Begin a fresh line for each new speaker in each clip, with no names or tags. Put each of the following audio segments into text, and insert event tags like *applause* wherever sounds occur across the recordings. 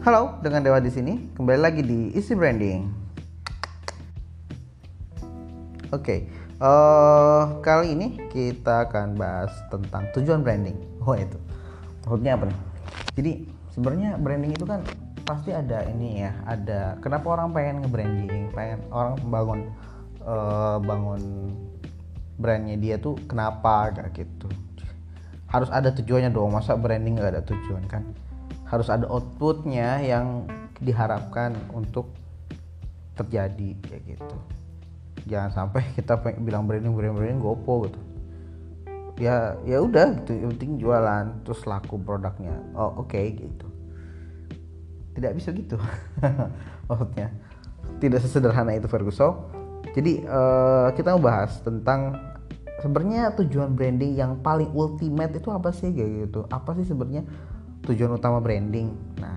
Halo, dengan Dewa di sini. Kembali lagi di Isi Branding. Oke, okay, uh, eh, kali ini kita akan bahas tentang tujuan branding. Oh itu, maksudnya apa nih? Jadi sebenarnya branding itu kan pasti ada ini ya, ada kenapa orang pengen nge-branding, pengen orang bangun uh, bangun brandnya dia tuh kenapa kayak gitu. Harus ada tujuannya dong, masa branding gak ada tujuan kan? Harus ada outputnya yang diharapkan untuk terjadi kayak gitu. Jangan sampai *laughs* kita bilang branding branding branding gopo gitu. Ya ya udah gitu yang penting jualan terus laku produknya. Oh oke okay, gitu. Tidak bisa gitu *laughs* maksudnya. Tidak sesederhana itu Ferguson jadi uh, kita mau bahas tentang sebenarnya tujuan branding yang paling ultimate itu apa sih gitu. Apa sih sebenarnya tujuan utama branding. Nah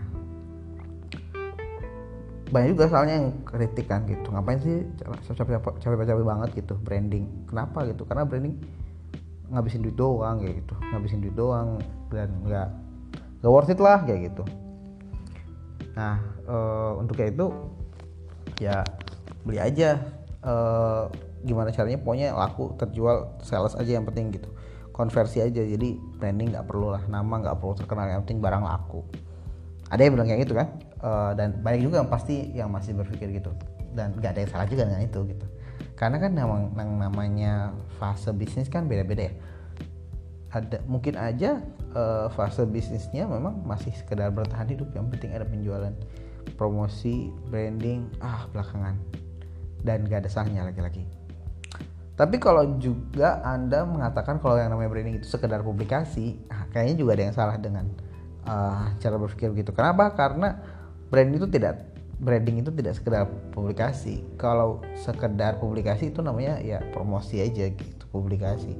banyak juga soalnya yang kritik kan gitu. Ngapain sih capek-capek banget gitu branding? Kenapa gitu? Karena branding ngabisin duit doang kayak gitu. Ngabisin duit doang dan nggak nggak worth it lah kayak gitu. Nah e, untuk kayak itu ya beli aja. E, gimana caranya? Pokoknya laku terjual sales aja yang penting gitu konversi aja. Jadi branding nggak perlu lah nama nggak perlu terkenal yang penting barang laku. Ada yang bilang kayak gitu kan? Uh, dan banyak juga yang pasti yang masih berpikir gitu. Dan gak ada yang salah juga dengan itu gitu. Karena kan yang, yang namanya fase bisnis kan beda-beda ya. Ada mungkin aja uh, fase bisnisnya memang masih sekedar bertahan hidup. Yang penting ada penjualan promosi branding ah belakangan. Dan gak ada salahnya lagi-lagi tapi kalau juga anda mengatakan kalau yang namanya branding itu sekedar publikasi ah, kayaknya juga ada yang salah dengan uh, cara berpikir gitu kenapa? Karena branding itu tidak branding itu tidak sekedar publikasi. Kalau sekedar publikasi itu namanya ya promosi aja gitu publikasi.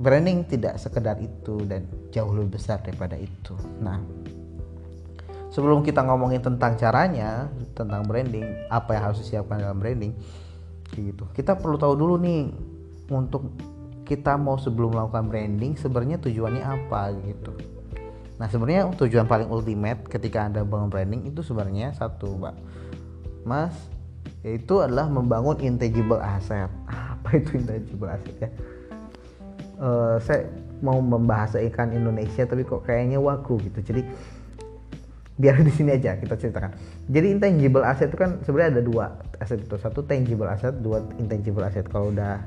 Branding tidak sekedar itu dan jauh lebih besar daripada itu. Nah sebelum kita ngomongin tentang caranya tentang branding apa yang harus disiapkan dalam branding gitu kita perlu tahu dulu nih untuk kita mau sebelum melakukan branding sebenarnya tujuannya apa gitu Nah sebenarnya tujuan paling ultimate ketika anda bangun branding itu sebenarnya satu, mbak, mas, yaitu adalah membangun intangible asset. Apa itu intangible asset ya? Uh, saya mau membahas ikan Indonesia tapi kok kayaknya waku gitu. Jadi biar di sini aja kita ceritakan. Jadi intangible asset itu kan sebenarnya ada dua aset itu. Satu tangible asset, dua intangible asset. Kalau udah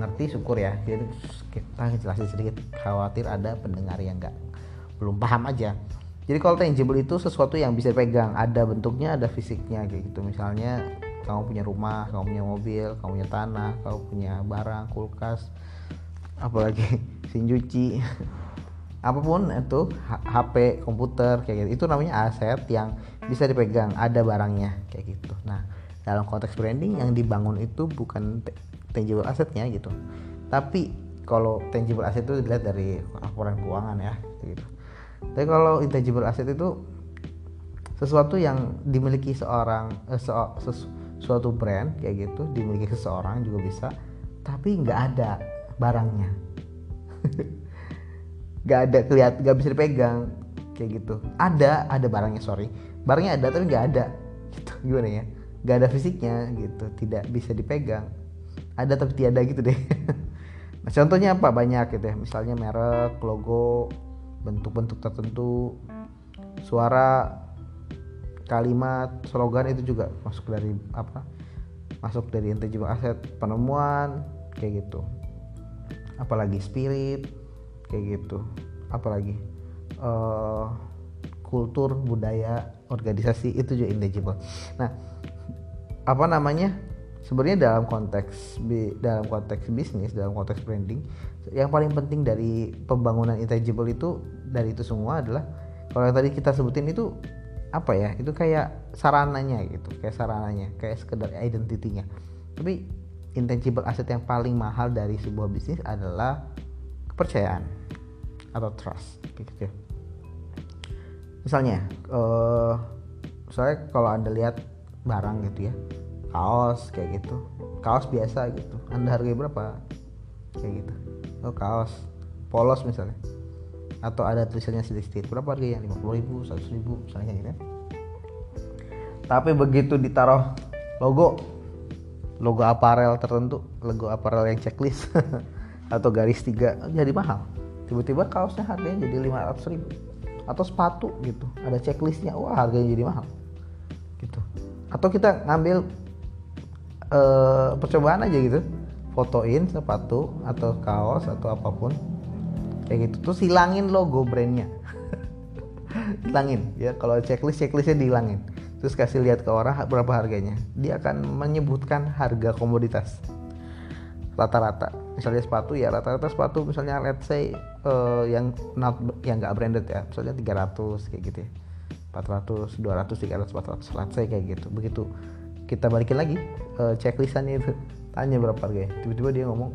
ngerti syukur ya. Jadi kita jelasin sedikit. Khawatir ada pendengar yang enggak belum paham aja jadi kalau tangible itu sesuatu yang bisa dipegang ada bentuknya ada fisiknya kayak gitu misalnya kamu punya rumah kamu punya mobil kamu punya tanah kamu punya barang kulkas apalagi *laughs* mesin cuci *laughs* apa pun itu HP komputer kayak gitu itu namanya aset yang bisa dipegang ada barangnya kayak gitu nah dalam konteks branding yang dibangun itu bukan tangible asetnya gitu. Tapi kalau tangible asset itu dilihat dari laporan keuangan ya gitu. Tapi kalau intangible asset itu sesuatu yang dimiliki seorang eh, se sesu, suatu brand kayak gitu dimiliki seseorang juga bisa tapi nggak ada barangnya. *laughs* Nggak ada kelihat nggak bisa dipegang kayak gitu. Ada ada barangnya sorry. Barangnya ada tapi nggak ada. *laughs* Gitu gimana ya nggak ada fisiknya gitu tidak bisa dipegang. Ada tapi tiada gitu deh. *laughs* Nah contohnya apa? Banyak gitu ya. Misalnya merek logo bentuk-bentuk tertentu suara kalimat slogan itu juga masuk dari apa? Masuk dari intangible aset penemuan kayak gitu. Apalagi spirit kayak gitu. Apalagi uh, kultur budaya organisasi itu juga intangible nah apa namanya sebenarnya dalam konteks dalam konteks bisnis dalam konteks branding yang paling penting dari pembangunan intangible itu dari itu semua adalah kalau yang tadi kita sebutin itu apa ya itu kayak sarananya gitu kayak sarananya kayak sekedar identitinya tapi intangible aset yang paling mahal dari sebuah bisnis adalah kepercayaan atau trust gitu ya. Misalnya uh, misalnya kalau anda lihat barang gitu ya. Kaos kayak gitu. Kaos biasa gitu. Anda hargai berapa? Kayak gitu. Oh kaos. Polos misalnya. Atau ada tulisannya sedikit berapa harganya? 50 ribu 100 ribu misalnya gitu ya. Tapi begitu ditaruh logo logo aparel tertentu logo aparel yang checklist *laughs* atau garis tiga jadi mahal. Tiba-tiba kaosnya harganya jadi 500 ribu. Atau sepatu gitu. Ada checklistnya wah harganya jadi mahal. Gitu atau kita ngambil uh, percobaan aja gitu. Fotoin sepatu atau kaos atau apa pun. Kayak gitu. Terus hilangin logo brandnya. *laughs* Hilangin. Ya kalau checklist checklistnya dihilangin. Terus kasih lihat ke orang berapa harganya. Dia akan menyebutkan harga komoditas. Rata-rata. Misalnya sepatu ya rata-rata sepatu. Misalnya let's say uh, yang not yang nggak branded ya. Misalnya 300 kayak gitu ya 400 200 300 400 let's say kayak gitu. Begitu. Kita balikin lagi uh, checklistannya itu. Tanya berapa harganya. Tiba-tiba dia ngomong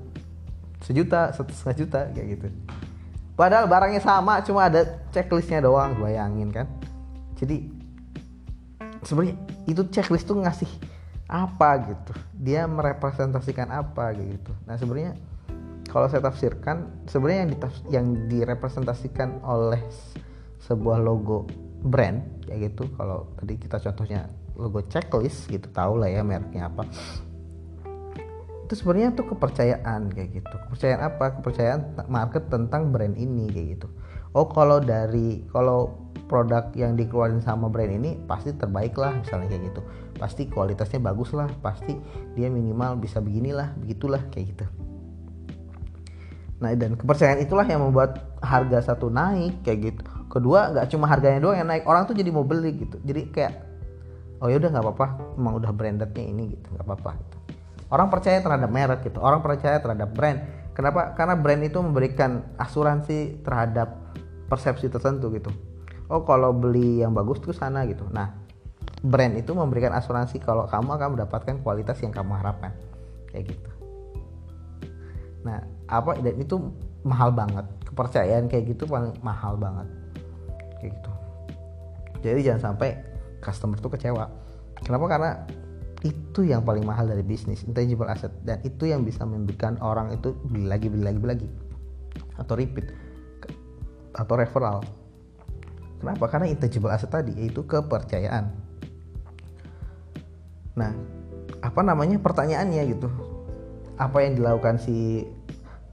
sejuta satu setengah juta kayak gitu. Padahal barangnya sama cuma ada checklistnya doang bayangin kan. Jadi sebenarnya itu checklist tuh ngasih apa gitu? Dia merepresentasikan apa gitu? Nah sebenarnya kalau saya tafsirkan sebenarnya yang yang direpresentasikan oleh sebuah logo brand kayak gitu. Kalau tadi kita contohnya logo checklist gitu tahu lah ya mereknya apa. Itu sebenarnya tuh kepercayaan kayak gitu. Kepercayaan apa? Kepercayaan market tentang brand ini kayak gitu. Oh kalau dari kalau produk yang dikeluarin sama brand ini pasti terbaik lah misalnya kayak gitu. Pasti kualitasnya bagus lah pasti dia minimal bisa beginilah begitulah kayak gitu. Nah dan kepercayaan itulah yang membuat harga satu naik kayak gitu kedua nggak cuma harganya doang yang naik orang tuh jadi mau beli gitu. Jadi kayak oh ya udah nggak apa-apa emang udah brandednya ini gitu nggak apa-apa. Gitu. orang percaya terhadap merek gitu orang percaya terhadap brand. Kenapa? Karena brand itu memberikan asuransi terhadap persepsi tertentu gitu. Oh kalau beli yang bagus tuh sana gitu. Nah brand itu memberikan asuransi kalau kamu akan mendapatkan kualitas yang kamu harapkan. Kayak gitu. Nah apa dan itu mahal banget. Kepercayaan kayak gitu paling mahal banget kayak gitu jadi jangan sampai customer tuh kecewa kenapa karena itu yang paling mahal dari bisnis intangible asset dan itu yang bisa memberikan orang itu beli lagi beli lagi beli lagi atau repeat atau referral Kenapa? Karena intangible asset tadi yaitu kepercayaan. Nah, apa namanya pertanyaannya gitu? Apa yang dilakukan si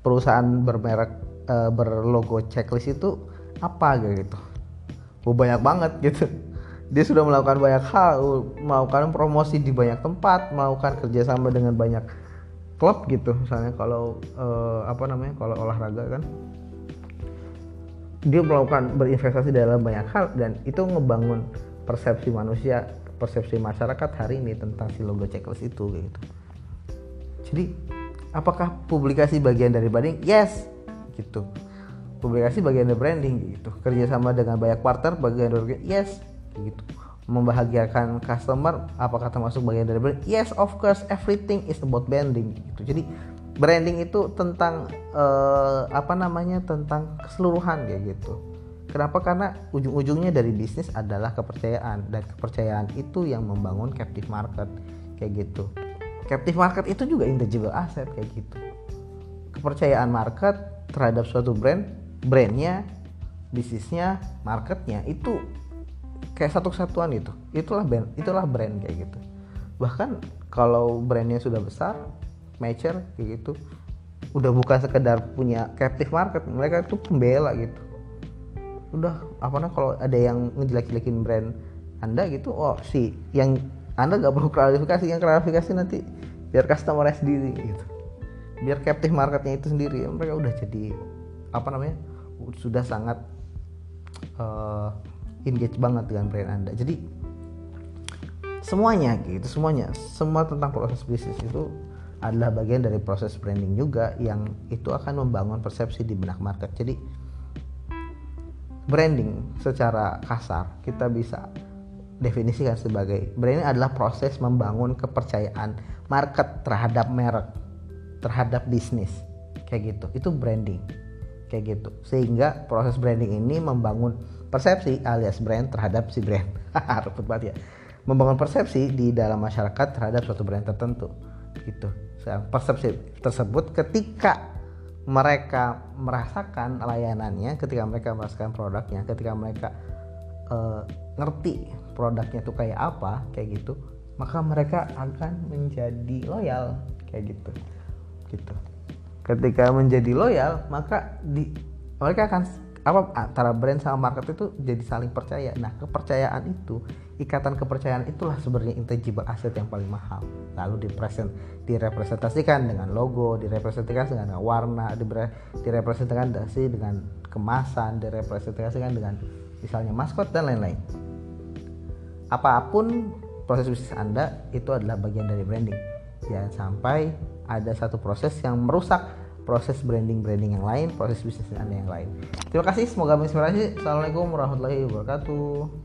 perusahaan bermerek e, berlogo checklist itu apa gitu? Oh, banyak banget gitu. Dia sudah melakukan banyak hal, melakukan promosi di banyak tempat, melakukan kerjasama dengan banyak klub gitu. Misalnya kalau e, apa namanya? Kalau olahraga kan dia melakukan berinvestasi dalam banyak hal dan itu ngebangun persepsi manusia persepsi masyarakat hari ini tentang si logo checklist itu gitu jadi apakah publikasi bagian dari branding yes gitu publikasi bagian dari branding gitu. Kerjasama dengan banyak partner bagian dari yes gitu. Membahagiakan customer apakah termasuk bagian dari branding yes of course everything is about branding gitu. Jadi branding itu tentang uh, apa namanya tentang keseluruhan kayak gitu. Kenapa? Karena ujung-ujungnya dari bisnis adalah kepercayaan dan kepercayaan itu yang membangun captive market kayak gitu. Captive market itu juga intangible asset kayak gitu. Kepercayaan market terhadap suatu brand brandnya bisnisnya marketnya itu kayak satu kesatuan itu itulah brand itulah brand kayak gitu. Bahkan kalau brandnya sudah besar mature kayak gitu udah bukan sekedar punya captive market mereka itu pembela gitu. Udah apa nah kalau ada yang ngejelek-jelekin brand anda gitu oh si yang anda nggak perlu klarifikasi yang klarifikasi nanti biar customer sendiri gitu. Biar captive marketnya itu sendiri mereka udah jadi apa namanya sudah sangat uh, engage banget dengan brand anda jadi semuanya gitu semuanya semua tentang proses bisnis itu adalah bagian dari proses branding juga yang itu akan membangun persepsi di benak market. Jadi branding secara kasar kita bisa definisikan sebagai branding adalah proses membangun kepercayaan market terhadap merek, terhadap bisnis. Kayak gitu. Itu branding. Kayak gitu. Sehingga proses branding ini membangun persepsi alias brand terhadap si brand. *laughs* Repot banget ya. Membangun persepsi di dalam masyarakat terhadap suatu brand tertentu gitu persepsi tersebut ketika mereka merasakan layanannya ketika mereka merasakan produknya ketika mereka uh, ngerti produknya tuh kayak apa kayak gitu maka mereka akan menjadi loyal kayak gitu gitu ketika menjadi loyal maka di mereka akan apa antara brand sama market itu jadi saling percaya. Nah kepercayaan itu ikatan kepercayaan itulah sebenarnya intangible asset yang paling mahal. Lalu dipresent direpresentasikan dengan logo direpresentasikan dengan warna direpresentasikan dengan kemasan direpresentasikan dengan misalnya maskot dan lain-lain. Apa pun proses bisnis anda itu adalah bagian dari branding jangan sampai ada satu proses yang merusak proses branding-branding yang lain, proses bisnis Anda yang lain. Terima kasih, semoga menginspirasi. Assalamualaikum warahmatullahi wabarakatuh.